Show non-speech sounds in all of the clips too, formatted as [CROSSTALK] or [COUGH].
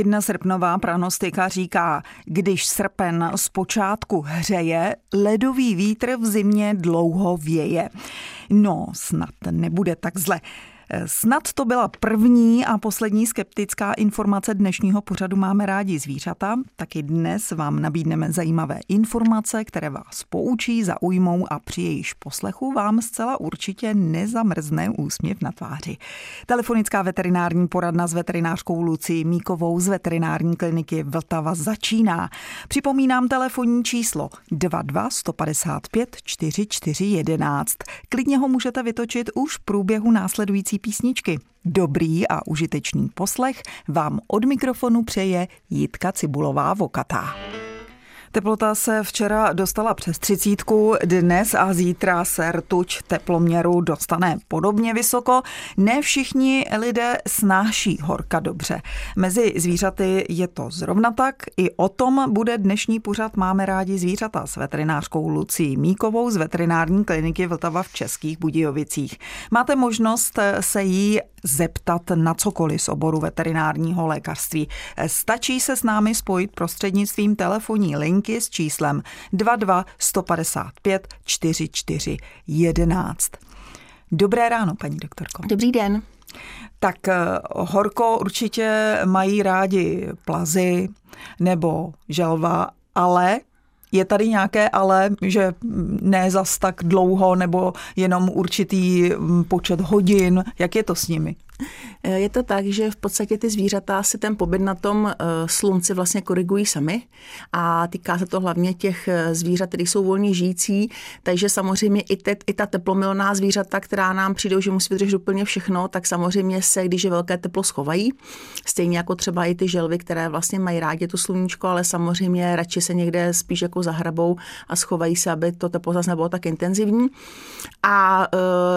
Jedna srpnová pranostika říká, když srpen zpočátku hřeje, ledový vítr v zimě dlouho věje. No, snad nebude tak zle. Snad to byla první a poslední skeptická informace dnešního pořadu Máme rádi zvířata. Taky dnes vám nabídneme zajímavé informace, které vás poučí, zaujmou a při jejíž poslechu vám zcela určitě nezamrzne úsměv na tváři. Telefonická veterinární poradna s veterinářkou Lucí Míkovou z veterinární kliniky Vltava začíná. Připomínám telefonní číslo 22 155 44 11. Klidně ho můžete vytočit už v průběhu následující písničky. Dobrý a užitečný poslech vám od mikrofonu přeje Jitka Cibulová Vokatá. Teplota se včera dostala přes třicítku, dnes a zítra se rtuč teploměru dostane podobně vysoko. Ne všichni lidé snáší horka dobře. Mezi zvířaty je to zrovna tak. I o tom bude dnešní pořad Máme rádi zvířata s veterinářkou Lucí Míkovou z veterinární kliniky Vltava v Českých Budějovicích. Máte možnost se jí zeptat na cokoliv z oboru veterinárního lékařství. Stačí se s námi spojit prostřednictvím telefonní linky s číslem 22 155 44 11. Dobré ráno, paní doktorko. Dobrý den. Tak eh, horko určitě mají rádi plazy nebo želva, ale je tady nějaké ale, že ne zas tak dlouho nebo jenom určitý mm, počet hodin? Jak je to s nimi? Eh, je to tak, že v podstatě ty zvířata si ten pobyt na tom eh, slunci vlastně korigují sami a týká se to hlavně těch eh, zvířat, které jsou volně žijící, takže samozřejmě i, te, i ta teplomilná zvířata, která nám přijdou, že musí vydržet úplně všechno, tak samozřejmě se, když je velké teplo, schovají. Stejně jako třeba i ty želvy, které vlastně mají rádi to sluníčko, ale samozřejmě radši se někde spíš jako zahrabou a schovají se, aby to teplo zase nebylo tak intenzivní. A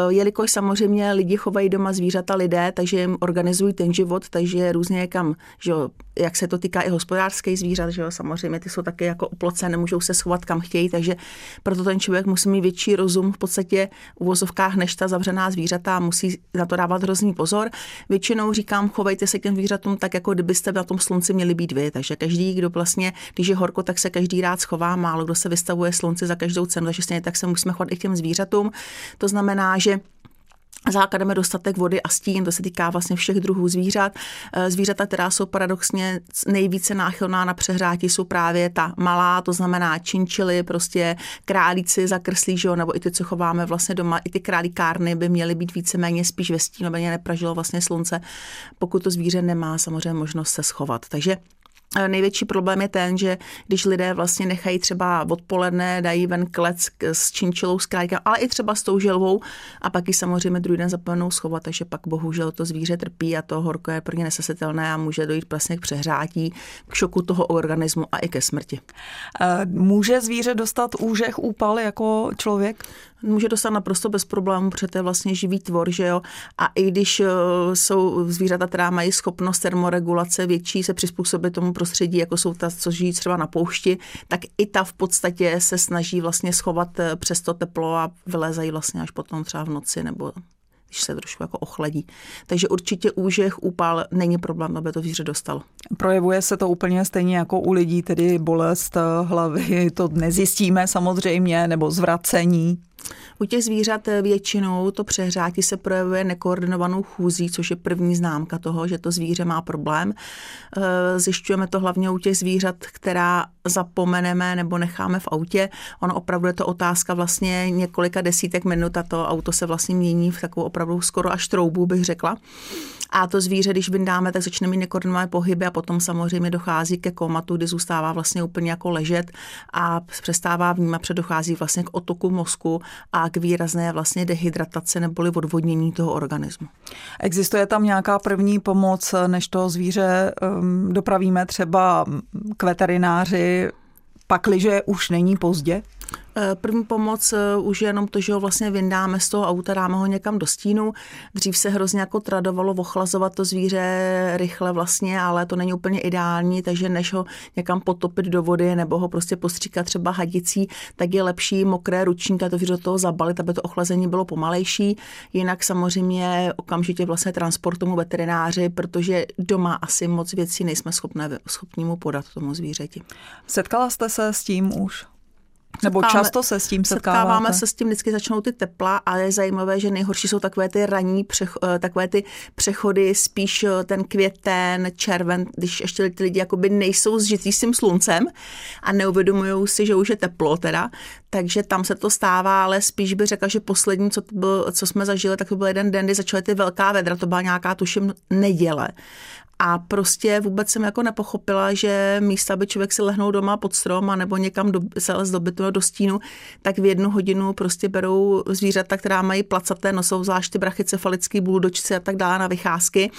jelikož samozřejmě lidi chovají doma zvířata lidé, takže jim organizují ten život, takže různě kam, že jo, jak se to týká i hospodářských zvířat, že jo, samozřejmě ty jsou taky jako uplocené, nemůžou se schovat kam chtějí, takže proto ten člověk musí mít větší rozum v podstatě v uvozovkách než ta zavřená zvířata, musí na to dávat hrozný pozor. Většinou říkám, chovejte se k těm zvířatům tak, jako kdybyste na tom slunci měli být vy, takže každý, kdo vlastně, když je horko, tak se každý rád schová, málo kdo se vystavuje slunci za každou cenu, takže stejně tak se musíme chovat i k těm zvířatům. To znamená, že Základeme dostatek vody a stín, to se týká vlastně všech druhů zvířat. Eh, zvířata, která jsou paradoxně nejvíce náchylná na přehrátí, jsou právě ta malá, to znamená činčily, prostě králíci zakrslí, že jo, nebo i ty, co chováme vlastně doma, i ty králíkárny by měly být víceméně spíš ve stínu, aby nepražilo vlastně slunce, pokud to zvíře nemá samozřejmě možnost se schovat. Takže Největší problém je ten, že když lidé vlastně nechají třeba odpoledne, dají ven klec s činčilou, s králíkem, ale i třeba s tou želvou a pak ji samozřejmě druhý den zapomenou schovat, takže pak bohužel to zvíře trpí a to horko je pro ně nesesitelné a může dojít vlastně k přehrátí, k šoku toho organismu a i ke smrti. Může zvíře dostat úžeh, úpal jako člověk? Může dostat naprosto bez problémů, protože to je vlastně živý tvor, že jo. A i když eh, jsou zvířata, která mají schopnost termoregulace větší, se přizpůsobit tomu prostředí, jako jsou ta, co žijí třeba na poušti, tak i ta v podstatě se snaží vlastně schovat eh, přes to teplo a vylézají vlastně až potom třeba v noci nebo když se trošku jako ochladí. Takže určitě úžeh, úpal není problém, aby to zvíře dostalo. Projevuje se to úplně stejně jako u lidí, tedy bolest hlavy, to nezjistíme samozřejmě, nebo zvracení. U těch zvířat většinou to přehřátí se projevuje nekoordinovanou chůzí, což je první známka toho, že to zvíře má problém. Eh, zjišťujeme to hlavně u těch zvířat, která zapomeneme nebo necháme v autě. Ono opravdu je to otázka vlastně několika desítek minut a to auto se vlastně mění v takovou opravdu skoro až troubu, bych řekla. A to zvíře, když vyndáme, tak začne mít nekoordinované pohyby a potom samozřejmě dochází ke komatu, kdy zůstává vlastně úplně jako ležet a přestává vnímat, předochází vlastně k otoku mozku a k výrazné vlastně dehydrataci neboli odvodnění toho organismu. Existuje tam nějaká první pomoc, než to zvíře um, dopravíme třeba k veterináři, pakliže už není pozdě? Eh, první pomoc eh, už je jenom to, že ho vlastně vyndáme z toho auta, dáme ho někam do stínu. Dřív se hrozně jako tradovalo ochlazovat to zvíře rychle vlastně, ale to není úplně ideální, takže než ho někam potopit do vody nebo ho prostě postříkat třeba hadicí, tak je lepší mokré ručníka to zvíře do toho zabalit, aby to ochlazení bylo pomalejší. Jinak samozřejmě okamžitě vlastně transport tomu veterináři, protože doma asi moc věcí nejsme schopné, schopni mu podat tomu zvířeti. Setkala jste se s tím už? Nebo setkáváme, často se s tím setkáváte? Setkáváme se s tím, vždycky začnou ty tepla, ale je zajímavé, že nejhorší jsou takové ty ranní, přech, eh, takové ty přechody, spíš eh, ten květen, červen, když ještě ty lidi jakoby nejsou zžitý s tím sluncem a neuvědomují si, že už je teplo teda, takže tam se to stává, ale spíš bych řekla, že poslední, co, byl, co jsme zažili, tak to byl jeden den, kdy začaly ty velká vedra, to byla nějaká, tuším, neděle. A prostě vůbec jsem jako nepochopila, že místa, aby člověk si lehnul doma pod strom a nebo někam do, se z dobytu do stínu, tak v jednu hodinu prostě berou zvířata, která mají placaté nosou, zvlášť ty brachycefalický buldočci a tak dále na vycházky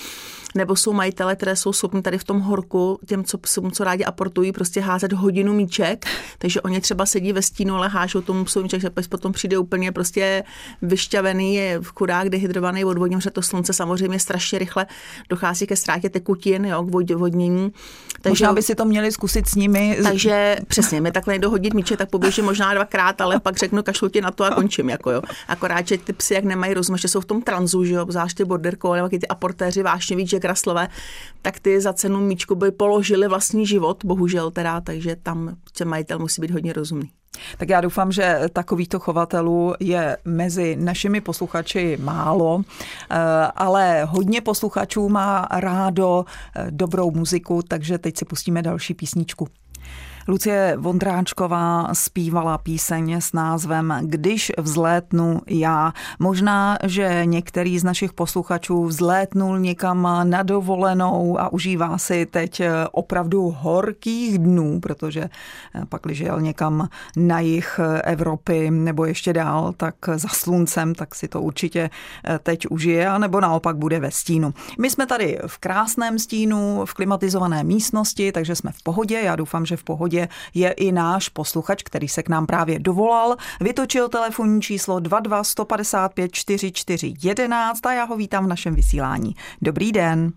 nebo jsou majitele, které jsou schopni tady v tom horku těm, co psům, co rádi aportují, prostě házet hodinu míček, [LAUGHS] takže oni třeba sedí ve stínu, ale hážou tomu psu míček, že potom přijde úplně prostě vyšťavený, je v chudák dehydrovaný od vodním, že to slunce samozřejmě strašně rychle dochází ke ztrátě tekutin, jo, k vodnění. Takže, možná by si to měli zkusit s nimi. Takže přesně, mi takhle nejdu hodit míče, tak poběžím možná dvakrát, ale pak řeknu kašlu ti na to a končím. Jako jo. Akorát, že ty psy, jak nemají rozum, že jsou v tom tranzu, že jo, zvlášť ty borderko, nebo ty aportéři vážně víc, že Kraslové, tak ty za cenu míčku by položili vlastní život, bohužel teda, takže tam ten majitel musí být hodně rozumný. Tak já doufám, že takovýchto chovatelů je mezi našimi posluchači málo, eh, ale hodně posluchačů má rádo eh, dobrou muziku, takže teď si pustíme další písničku. Lucie Vondráčková zpívala píseň s názvem Když vzlétnu já. Možná, že některý z našich posluchačů vzlétnul někam na dovolenou a užívá si teď opravdu horkých dnů, protože pak, když jel někam na jih Evropy nebo ještě dál, tak za sluncem, tak si to určitě teď užije, nebo naopak bude ve stínu. My jsme tady v krásném stínu, v klimatizované místnosti, takže jsme v pohodě. Já doufám, že v pohodě pohodě je i náš posluchač, který se k nám právě dovolal. Vytočil telefonní číslo 22 155 44 11 a já ho vítám v našem vysílání. Dobrý den.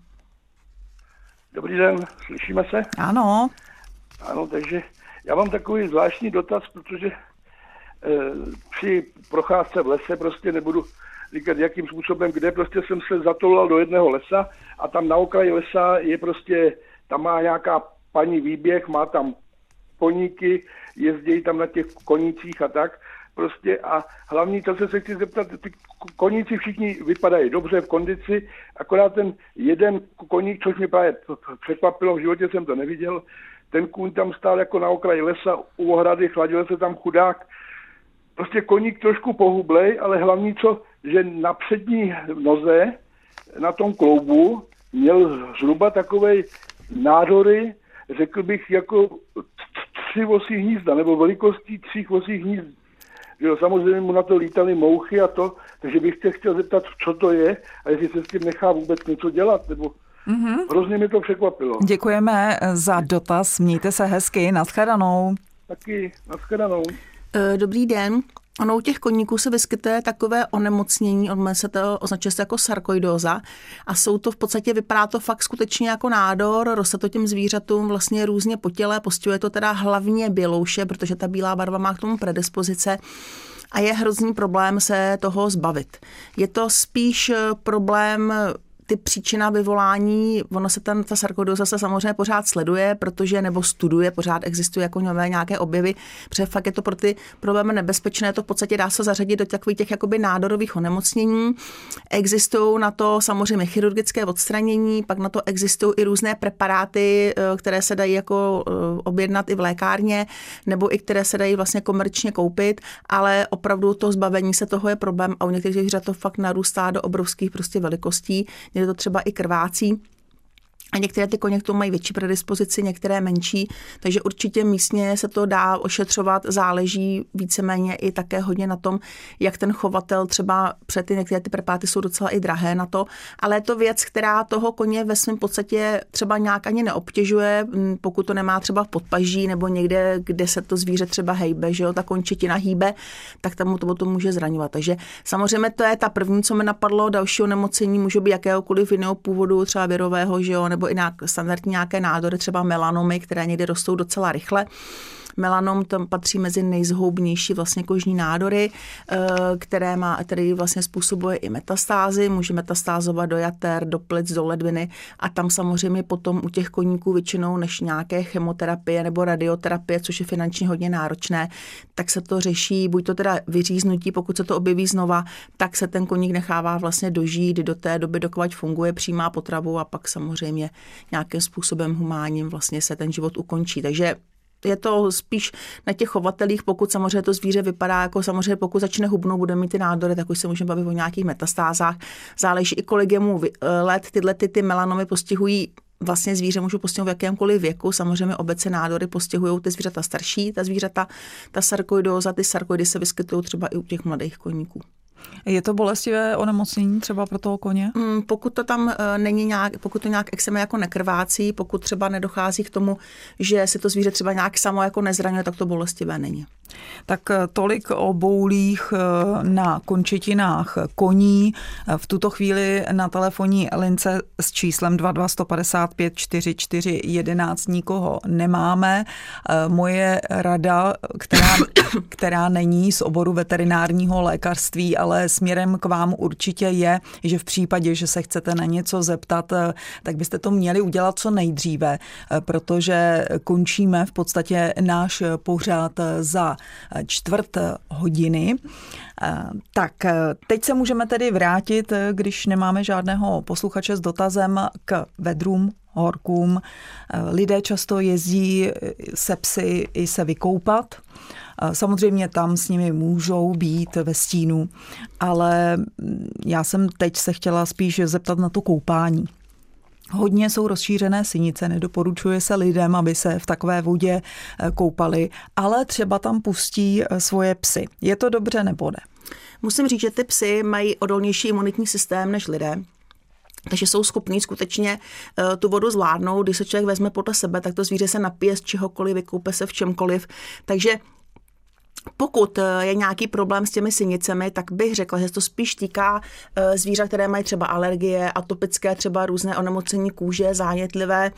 Dobrý den, slyšíme se? Ano. Ano, takže já mám takový zvláštní dotaz, protože e, při procházce v lese prostě nebudu říkat, jakým způsobem, kde prostě jsem se zatolal do jedného lesa a tam na okraji lesa je prostě, tam má nějaká paní výběh, má tam koníky, jezdí tam na těch konících a tak. Prostě a hlavní, co se chci zeptat, ty koníci všichni vypadají dobře v kondici, akorát ten jeden koník, což mě právě překvapilo, v životě jsem to neviděl, ten kůň tam stál jako na okraji lesa u ohrady, chladil se tam chudák. Prostě koník trošku pohublej, ale hlavní co, že na přední noze, na tom kloubu, měl zhruba takovej nádory, řekl bych, jako tři vosí hnízda, nebo velikostí tří vosí hnízd. Jo, samozřejmě mu na to lítaly mouchy a to, takže bych se chtěl zeptat, co to je a jestli se s tím nechá vůbec něco dělat, nebo Mm-hmm. Hrozně mi to překvapilo. Děkujeme za dotaz, mějte se hezky, naschledanou. Taky, naschledanou. Eh, dobrý den. Ono u těch koníků se vyskytuje takové onemocnění, on se to označuje se jako sarkoidóza a jsou to v podstatě, vypadá to fakt skutečně jako nádor, roste to těm zvířatům vlastně různě po těle, postihuje to teda hlavně bělouše, protože ta bílá barva má k tomu predispozice a je hrozný problém se toho zbavit. Je to spíš problém ty příčina vyvolání, ono se ten, ta sarkoidoza se samozřejmě pořád sleduje, protože nebo studuje, pořád existuje jako nové nějaké objevy, protože fakt je to pro ty problémy nebezpečné, to v podstatě dá se zařadit do takových těch jakoby nádorových onemocnění. Existují na to samozřejmě chirurgické odstranění, pak na to existují i různé preparáty, eh, které se dají jako eh, objednat i v lékárně, nebo i které se dají vlastně komerčně koupit, ale opravdu to zbavení se toho je problém a u některých zvířat to fakt narůstá do obrovských prostě velikostí je to třeba i krvácí. A některé ty koně k tomu mají větší predispozici, některé menší, takže určitě místně se to dá ošetřovat, záleží víceméně i také hodně na tom, jak ten chovatel třeba před ty některé ty prepáty jsou docela i drahé na to, ale je to věc, která toho koně ve svém podstatě třeba nějak ani neobtěžuje, pokud to nemá třeba v podpaží nebo někde, kde se to zvíře třeba hejbe, že jo, ta končetina hýbe, tak tam to, to může zraňovat. Takže samozřejmě to je ta první, co mi napadlo, dalšího nemocení může být jakéhokoliv jiného původu, třeba virového, že jo, nebo i nějak, standardní nějaké nádory, třeba melanomy, které někdy rostou docela rychle. Melanom tam patří mezi nejzhoubnější vlastně kožní nádory, eh, které má, který vlastně způsobuje i metastázy, může metastázovat do jater, do plic, do ledviny a tam samozřejmě potom u těch koníků většinou než nějaké chemoterapie nebo radioterapie, což je finančně hodně náročné, tak se to řeší, buď to teda vyříznutí, pokud se to objeví znova, tak se ten koník nechává vlastně dožít do té doby, dokud funguje, přijímá potravu a pak samozřejmě nějakým způsobem humánním vlastně se ten život ukončí. Takže je to spíš na těch chovatelích, pokud samozřejmě to zvíře vypadá jako samozřejmě pokud začne hubnout, bude mít ty nádory, tak už se můžeme bavit o nějakých metastázách. Záleží i kolik je mu let, tyhle ty, ty melanomy postihují vlastně zvíře můžou postihnout v jakémkoliv věku. Samozřejmě obecně nádory postihují ty zvířata starší, ta zvířata, ta sarkoidóza, ty sarkoidy se vyskytují třeba i u těch mladých koníků. Je to bolestivé onemocnění třeba pro toho koně? Mm, pokud to tam e, není nějak, pokud to nějak exeme jako nekrvácí, pokud třeba nedochází k tomu, že se to zvíře třeba nějak samo jako nezraňuje, tak to bolestivé není. Tak eh, tolik o boulích eh, na končetinách koní. V tuto chvíli na telefonní lince s číslem 22155 44 11 nikoho nemáme. Eh, moje rada, která, [COUGHS] která není z oboru veterinárního lékařství, ale směrem k vám určitě je, že v případě, že se chcete na něco zeptat, tak byste to měli udělat co nejdříve, protože končíme v podstatě náš pořád za čtvrt hodiny. Tak teď se můžeme tedy vrátit, když nemáme žádného posluchače s dotazem k vedrům, horkům. Lidé často jezdí se psy i se vykoupat. Samozřejmě tam s nimi můžou být ve stínu, ale já jsem teď se chtěla spíš zeptat na to koupání. Hodně jsou rozšířené synice, nedoporučuje se lidem, aby se v takové vodě eh, koupali, ale třeba tam pustí eh, svoje psy. Je to dobře nebo ne? Musím říct, že ty psy mají odolnější imunitní systém než lidé. Takže jsou schopní skutečně uh, tu vodu zvládnout. Když se člověk vezme podle sebe, tak to zvíře se napije z čehokoliv, vykoupe se v čemkoliv. Takže pokud eh, je nějaký problém s těmi synicemi, tak bych řekla, že se to spíš týká eh, zvířat, které mají třeba alergie, atopické, třeba různé onemocnění kůže, zánětlivé,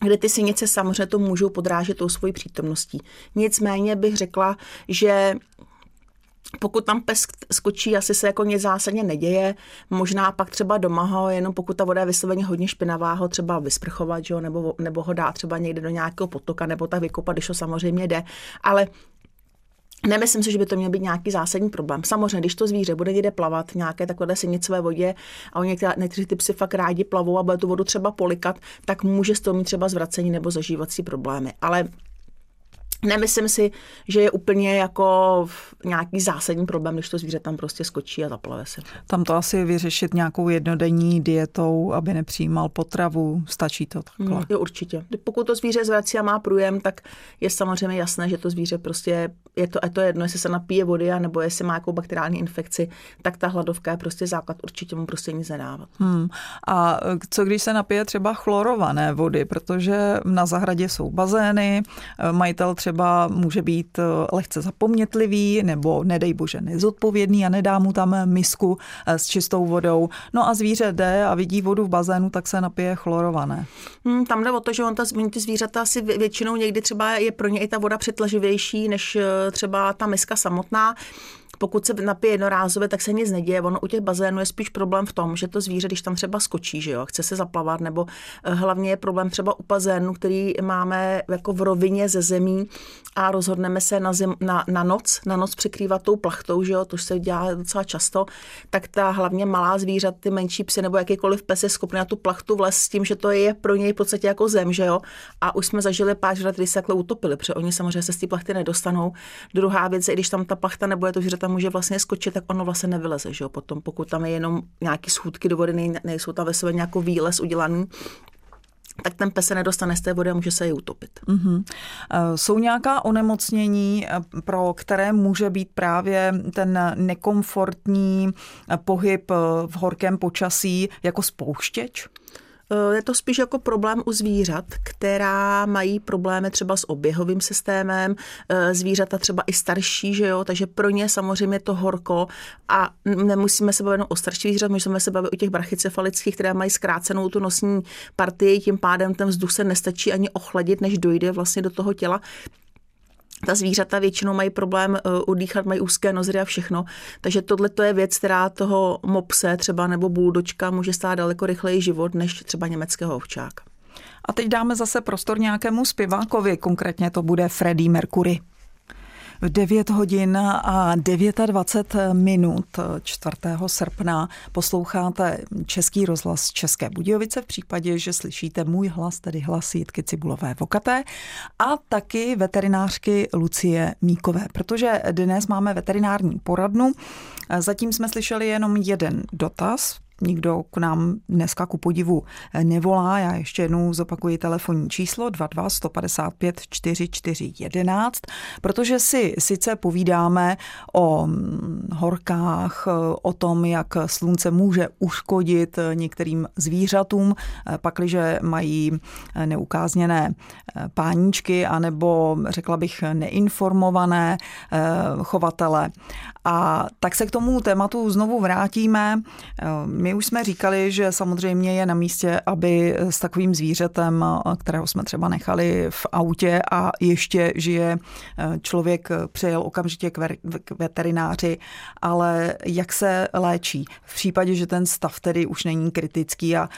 kde ty synice samozřejmě to můžou podrážet tou svojí přítomností. Nicméně bych řekla, že pokud tam pes skočí, asi se jako nic zásadně neděje. Možná pak třeba doma ho, jenom pokud ta voda je vysloveně hodně špinavá, ho třeba vysprchovat, že jo, nebo, nebo ho dát třeba někde do nějakého potoka, nebo tak vykopat, když to samozřejmě jde. Ale Nemyslím si, že by to měl být nějaký zásadní problém. Samozřejmě, když to zvíře bude někde plavat v nějaké takové sinicové vodě a oni někteří ty psy fakt rádi plavou a bude tu vodu třeba polikat, tak může z toho mít třeba zvracení nebo zažívací problémy. Ale Nemyslím si, že je úplně jako nějaký zásadní problém, když to zvíře tam prostě skočí a zaplave se. Tam to asi vyřešit nějakou jednodenní dietou, aby nepřijímal potravu, stačí to takhle? Mm, jo, určitě. Pokud to zvíře zvrací a má průjem, tak je samozřejmě jasné, že to zvíře prostě, je to, je to jedno, jestli se napije vody, nebo jestli má nějakou bakteriální infekci, tak ta hladovka je prostě základ, určitě mu prostě nic nedávat. Hmm. A co když se napije třeba chlorované vody, protože na zahradě jsou bazény, majitel třeba třeba může být eh, lehce zapomnětlivý nebo nedej bože nezodpovědný a nedá mu tam misku eh, s čistou vodou. No a zvíře jde a vidí vodu v bazénu, tak se napije chlorované. Hmm, tam jde o to, že on ta, ty zvířata si většinou někdy třeba je pro ně i ta voda přetlaživější než eh, třeba ta miska samotná. Pokud se napije jednorázově, tak se nic neděje. Ono u těch bazénů je spíš problém v tom, že to zvíře, když tam třeba skočí, že jo, chce se zaplavat, nebo eh, hlavně je problém třeba u bazénu, který máme jako v rovině ze zemí a rozhodneme se na, zim, na, na noc, na noc překrývat tou plachtou, že jo, to se dělá docela často, tak ta hlavně malá zvířata, ty menší psy nebo jakýkoliv pes je schopný na tu plachtu vlez s tím, že to je pro něj v podstatě jako zem, že jo. A už jsme zažili pár zvířat, kdy se takhle utopili, protože oni samozřejmě se z té plachty nedostanou. Druhá věc je, když tam ta plachta nebo je to zvíře tam může vlastně skočit, tak ono vlastně nevyleze, že jo, potom, pokud tam je jenom nějaký schůdky do vody, nejsou tam ve sobě nějaký výlez udělaný, tak ten pes se nedostane z té vody a může se ji utopit. Uh-huh. Jsou nějaká onemocnění, eh, pro které může být právě ten nekomfortní pohyb v horkém počasí jako spouštěč? Eh, je to spíš jako problém u zvířat, která mají problémy třeba s oběhovým systémem, eh, zvířata třeba i starší, že jo, takže pro ně samozřejmě to horko a nemusíme se bavit o starších zvířat, můžeme se bavit o těch brachycefalických, které mají zkrácenou tu nosní partii, tím pádem ten vzduch se nestačí ani ochladit, než dojde vlastně do toho těla ta zvířata většinou mají problém uh, udýchat, mají úzké nozdry a všechno. Takže tohle to je věc, která toho mopse třeba nebo buldočka může stát daleko rychleji život než třeba německého ovčáka. A teď dáme zase prostor nějakému zpěvákovi, konkrétně to bude Freddie Mercury. V 9 hodin a 29 minut 4. srpna posloucháte Český rozhlas České Budějovice v případě, že slyšíte můj hlas, tedy hlas Jitky Cibulové Vokaté a taky veterinářky Lucie Míkové, protože dnes máme veterinární poradnu. Zatím jsme slyšeli jenom jeden dotaz, nikdo k nám dneska ku podivu nevolá. Já ještě jednou zopakuji telefonní číslo 22 155 4411, protože si sice povídáme o mm, horkách, o tom, jak slunce může uškodit některým zvířatům, pakliže mají neukázněné páníčky, anebo řekla bych neinformované eh, chovatele. A tak se k tomu tématu znovu vrátíme. My už jsme říkali, že samozřejmě je na místě, aby s takovým zvířetem, kterého jsme třeba nechali v autě a ještě žije, člověk přejel okamžitě k veterináři, ale jak se léčí v případě, že ten stav tedy už není kritický a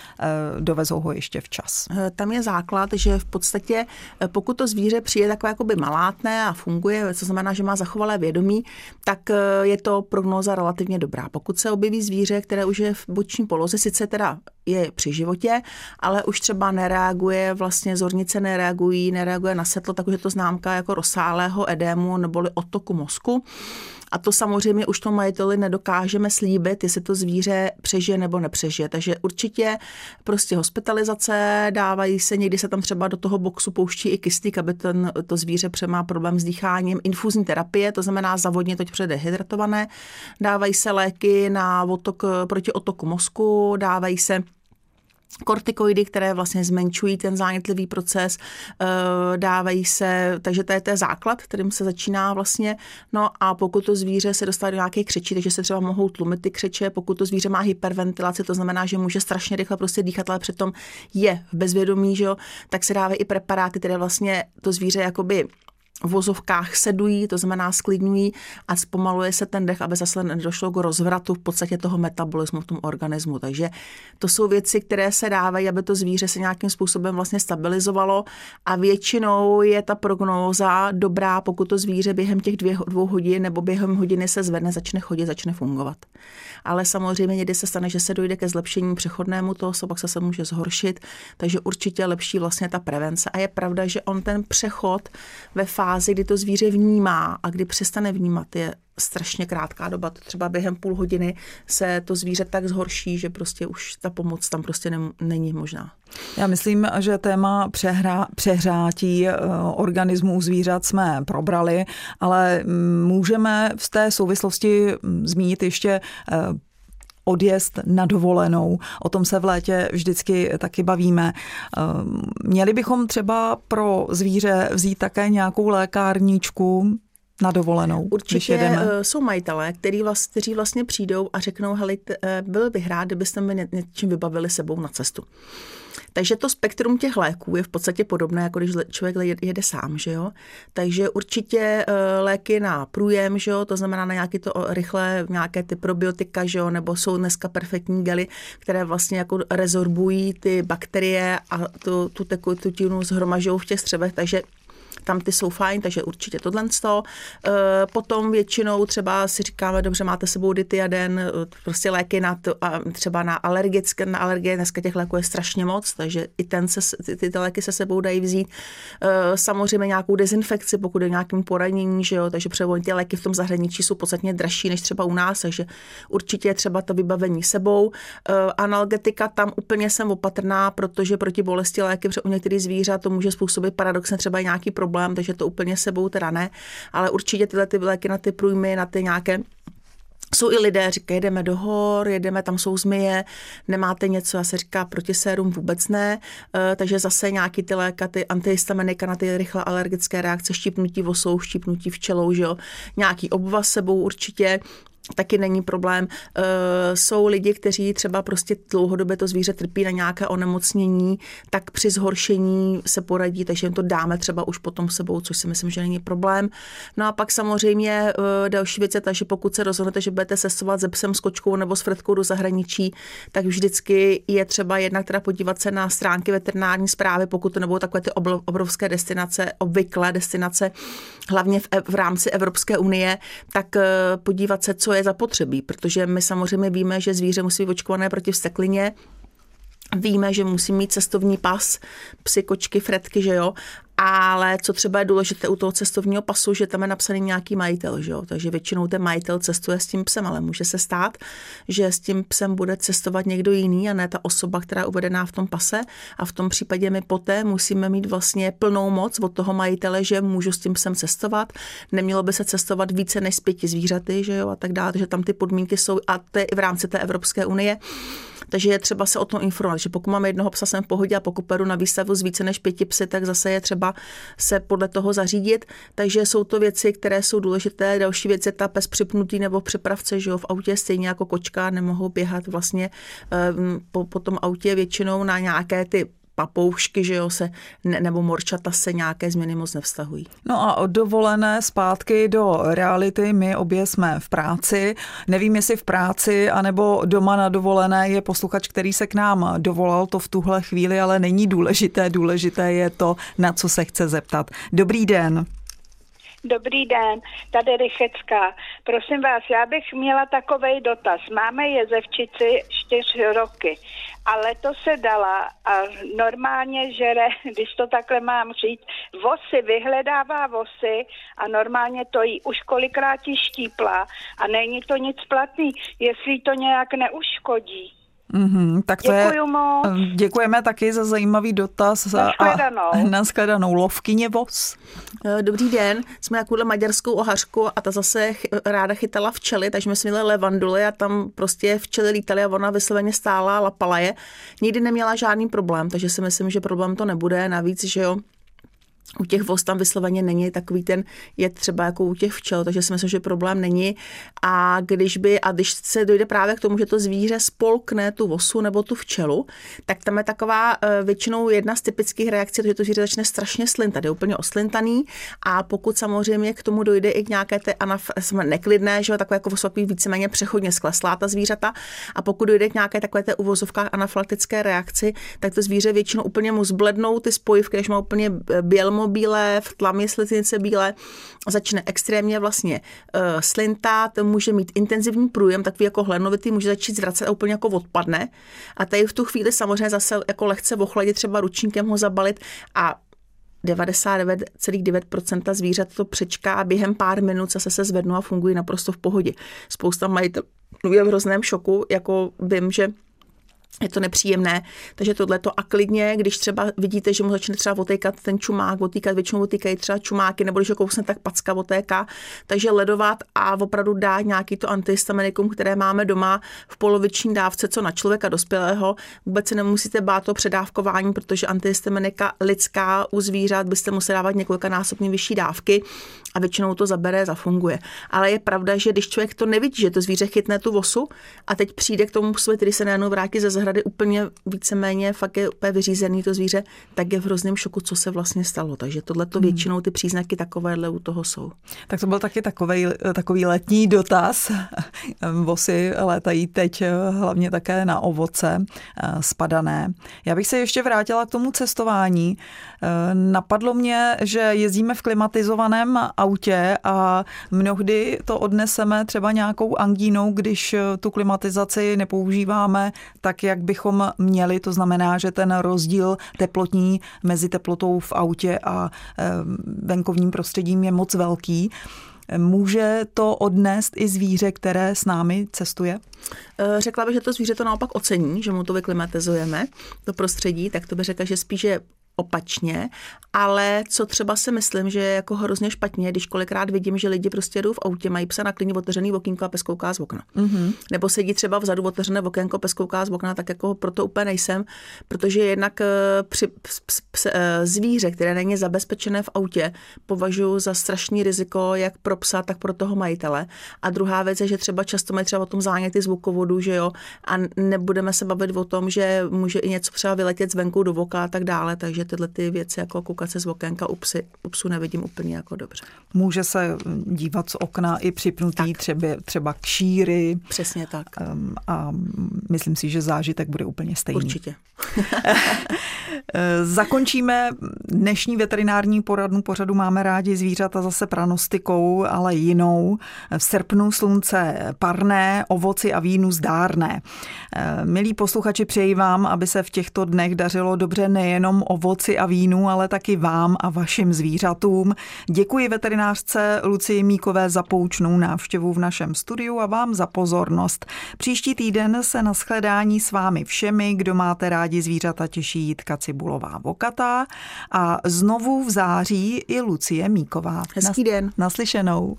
dovezou ho ještě včas? Tam je základ, že v podstatě pokud to zvíře přijde takové jakoby malátné a funguje, co znamená, že má zachovalé vědomí, tak je to prognóza relativně dobrá. Pokud se objeví zvíře, které už je v boční poloze, sice teda je při životě, ale už třeba nereaguje, vlastně zornice nereagují, nereaguje na světlo, takže to známka jako rozsálého edému neboli otoku mozku. A to samozřejmě už to majiteli nedokážeme slíbit, jestli to zvíře přežije nebo nepřežije. Takže určitě prostě hospitalizace dávají se, někdy se tam třeba do toho boxu pouští i kyslík, aby ten, to zvíře přemá problém s dýcháním. Infuzní terapie, to znamená zavodně toť předehydratované. Dávají se léky na otok, proti otoku mozku, dávají se kortikoidy, které vlastně zmenšují ten zánětlivý proces, eh, dávají se, takže to je ten základ, kterým se začíná vlastně. No a pokud to zvíře se dostane do nějaké křeči, takže se třeba mohou tlumit ty křeče, pokud to zvíře má hyperventilaci, to znamená, že může strašně rychle prostě dýchat, ale přitom je v bezvědomí, že jo, tak se dávají i preparáty, které vlastně to zvíře jakoby vozovkách sedují, to znamená sklidňují a zpomaluje se ten dech, aby zase nedošlo k rozvratu v podstatě toho metabolismu v tom organismu. Takže to jsou věci, které se dávají, aby to zvíře se nějakým způsobem vlastně stabilizovalo a většinou je ta prognóza dobrá, pokud to zvíře během těch dvě, dvou hodin nebo během hodiny se zvedne, začne chodit, začne fungovat. Ale samozřejmě někdy se stane, že se dojde ke zlepšení přechodnému, toho se pak se může zhoršit, takže určitě lepší vlastně ta prevence. A je pravda, že on ten přechod ve fázi fázi, kdy to zvíře vnímá a kdy přestane vnímat, je strašně krátká doba. To třeba během půl hodiny se to zvíře tak zhorší, že prostě už ta pomoc tam prostě ne, není možná. Já myslím, že téma přehra, přehrátí eh, organismů zvířat jsme probrali, ale mm, můžeme v té souvislosti mm, zmínit ještě eh, odjezd na dovolenou. O tom se v létě vždycky taky bavíme. Ehm, měli bychom třeba pro zvíře vzít také nějakou lékárničku, na dovolenou, Určitě když jedeme. Eh, jsou majitelé, který vlast, kteří vlastně přijdou a řeknou, hele, eh, byl bych rád, kdybyste mi něčím vybavili sebou na cestu. Takže to spektrum těch léků je v podstatě podobné, jako když člověk jede sám, že jo. Takže určitě eh, léky na průjem, že jo, to znamená na nějaké to rychlé, nějaké ty probiotika, že jo, nebo jsou dneska perfektní gely, které vlastně jako rezorbují ty bakterie a tu, tu tekutinu zhromažou v těch střevech, takže tam ty jsou fajn, takže určitě tohle. Potom většinou třeba si říkáme, dobře, máte sebou ditiaden, prostě léky na to, třeba na alergické, na alergie, dneska těch léků je strašně moc, takže i ten se, ty, ty léky se sebou dají vzít. Samozřejmě nějakou dezinfekci, pokud je nějakým poranění, že jo, takže převodně ty léky v tom zahraničí jsou podstatně dražší než třeba u nás, takže určitě je třeba to vybavení sebou. Analgetika tam úplně jsem opatrná, protože proti bolesti léky u některých zvířat to může způsobit paradoxně třeba i nějaký problém, takže to úplně sebou teda ne, ale určitě tyhle ty léky na ty průjmy, na ty nějaké jsou i lidé, říkají, jedeme do hor, jedeme, tam jsou zmije, nemáte něco, já se říká proti sérum vůbec ne, e, takže zase nějaký ty léka, ty antihistaminika na ty rychle alergické reakce, štípnutí vosou, štípnutí včelou, že jo, nějaký obvaz sebou určitě, taky není problém. E, jsou lidi, kteří třeba prostě dlouhodobě to zvíře trpí na nějaké onemocnění, tak při zhoršení se poradí, takže jim to dáme třeba už potom sebou, což si myslím, že není problém. No a pak samozřejmě e, další věc je ta, že pokud se rozhodnete, že budete cestovat se psem, s kočkou nebo s fretkou do zahraničí, tak vždycky je třeba jednak teda podívat se na stránky veterinární zprávy, pokud to nebudou takové ty obrovské destinace, obvyklé destinace, hlavně v, v rámci Evropské unie, tak e, podívat se, co je je zapotřebí, protože my samozřejmě víme, že zvíře musí být očkované proti vsteklině, Víme, že musí mít cestovní pas, psy, kočky, fretky, že jo, ale co třeba je důležité u toho cestovního pasu, že tam je napsaný nějaký majitel, že jo? takže většinou ten majitel cestuje s tím psem, ale může se stát, že s tím psem bude cestovat někdo jiný a ne ta osoba, která je uvedená v tom pase a v tom případě my poté musíme mít vlastně plnou moc od toho majitele, že můžu s tím psem cestovat, nemělo by se cestovat více než z pěti zvířaty, že jo, a tak dále, že tam ty podmínky jsou a to je i v rámci té Evropské unie. Takže je třeba se o tom informovat, že pokud máme jednoho psa, jsem v pohodě a pokud peru na výstavu z více než pěti psy, tak zase je třeba se podle toho zařídit. Takže jsou to věci, které jsou důležité. Další věc je ta pes připnutý nebo přepravce, že jo, v autě stejně jako kočka nemohou běhat vlastně ehm, po, po tom autě většinou na nějaké ty papoušky, že jo, se, ne, nebo morčata se nějaké změny moc nevztahují. No a od dovolené zpátky do reality, my obě jsme v práci. Nevím, jestli v práci, anebo doma na dovolené je posluchač, který se k nám dovolal to v tuhle chvíli, ale není důležité. Důležité je to, na co se chce zeptat. Dobrý den. Dobrý den, tady Rychecká. Prosím vás, já bych měla takový dotaz. Máme jezevčici čtyři roky a letos se dala a normálně žere, [LAUGHS] když to takhle mám říct, vosy, vyhledává vosy a normálně to jí už kolikrát štípla a není to nic platný, jestli to nějak neuškodí. Mm-hmm, tak to Děkuju je, moc. Děkujeme taky za zajímavý dotaz. Naschledanou. A nashledanou. Lovkyně Vos. Eh, dobrý den, jsme takovou maďarskou ohařku a ta zase ráda chytala včely, takže jsme si měli levanduly a tam prostě včely lítaly a ona vysloveně stála a lapala je. Nikdy neměla žádný problém, takže si myslím, že problém to nebude. Navíc, že jo, u těch voz tam vysloveně není takový ten je třeba jako u těch včel, takže si myslím, že problém není. A když by, a když se dojde právě k tomu, že to zvíře spolkne tu vosu nebo tu včelu, tak tam je taková eh, většinou jedna z typických reakcí, že to zvíře začne strašně slintat, je úplně oslintaný a pokud samozřejmě k tomu dojde i k nějaké té anaf- neklidné, že takové jako takový víceméně přechodně skleslá ta zvířata a pokud dojde k nějaké takové té uvozovkách anafylaktické reakci, tak to zvíře většinou úplně mu zblednou ty spojivky, když má úplně běl bílé, v tlamě sliznice bílé, začne extrémně vlastně uh, slintat, může mít intenzivní průjem, takový jako hlenovitý, může začít zvracet a úplně jako odpadne. A tady v tu chvíli samozřejmě zase jako lehce ochladit, třeba ručníkem ho zabalit a 99,9% zvířat to přečká a během pár minut zase se zvednou a fungují naprosto v pohodě. Spousta majitelů je v hrozném šoku, jako vím, že je to nepříjemné, takže tohle to a klidně, když třeba vidíte, že mu začne třeba otejkat ten čumák, otýkat, většinou otýkají třeba čumáky, nebo když ho kousne, tak packa otéká, takže ledovat a opravdu dát nějaký to antihistaminikum, které máme doma v poloviční dávce, co na člověka dospělého. Vůbec se nemusíte bát to předávkování, protože antihistaminika lidská u zvířat byste museli dávat několikanásobně vyšší dávky a většinou to zabere, zafunguje. Ale je pravda, že když člověk to nevidí, že to zvíře chytne tu vosu a teď přijde k tomu, který se najednou vrátí ze zahrady úplně víceméně fakt je úplně vyřízený to zvíře, tak je v hrozném šoku, co se vlastně stalo. Takže tohle to hmm. většinou ty příznaky takovéhle u toho jsou. Tak to byl taky takový, takový letní dotaz. [LAUGHS] Vosy létají teď hlavně také na ovoce spadané. Já bych se ještě vrátila k tomu cestování. Napadlo mě, že jezdíme v klimatizovaném autě a mnohdy to odneseme třeba nějakou angínou, když tu klimatizaci nepoužíváme tak, jak bychom měli. To znamená, že ten rozdíl teplotní mezi teplotou v autě a venkovním prostředím je moc velký. Může to odnést i zvíře, které s námi cestuje? Eh, řekla bych, že to zvíře to naopak ocení, že mu to vyklimatizujeme, to prostředí, tak to by řekla, že spíš je opačně, ale co třeba si myslím, že je jako hrozně špatně, když kolikrát vidím, že lidi prostě jdou v autě, mají psa na klíně otevřený okýnko a pes kouká z okna. Mm-hmm. Nebo sedí třeba vzadu otevřené okénko, pes kouká z okna, tak jako proto úplně nejsem, protože jednak eh, při, ps, ps, ps, eh, zvíře, které není zabezpečené v autě, považuji za strašný riziko jak pro psa, tak pro toho majitele. A druhá věc je, že třeba často mají třeba o tom záněty zvukovodu, že jo, a nebudeme se bavit o tom, že může i něco třeba vyletět zvenku do voka a tak dále, takže tyhle ty věci jako koukat se z okénka u, psy, u psu nevidím úplně jako dobře. Může se dívat z okna i připnutý třeba, třeba k šíry. Přesně tak. A myslím si, že zážitek bude úplně stejný. Určitě. [LAUGHS] Zakončíme dnešní veterinární poradnu pořadu Máme rádi zvířata zase pranostikou, ale jinou. V srpnu slunce parné, ovoci a vínu zdárné. Milí posluchači, přeji vám, aby se v těchto dnech dařilo dobře nejenom ovoci a vínu, ale taky vám a vašim zvířatům. Děkuji veterinářce Lucii Míkové za poučnou návštěvu v našem studiu a vám za pozornost. Příští týden se na shledání s vámi všemi, kdo máte rádi zvířata, těší Jitka Cibulová Vokatá a znovu v září i Lucie Míková. Hezký den. Naslyšenou.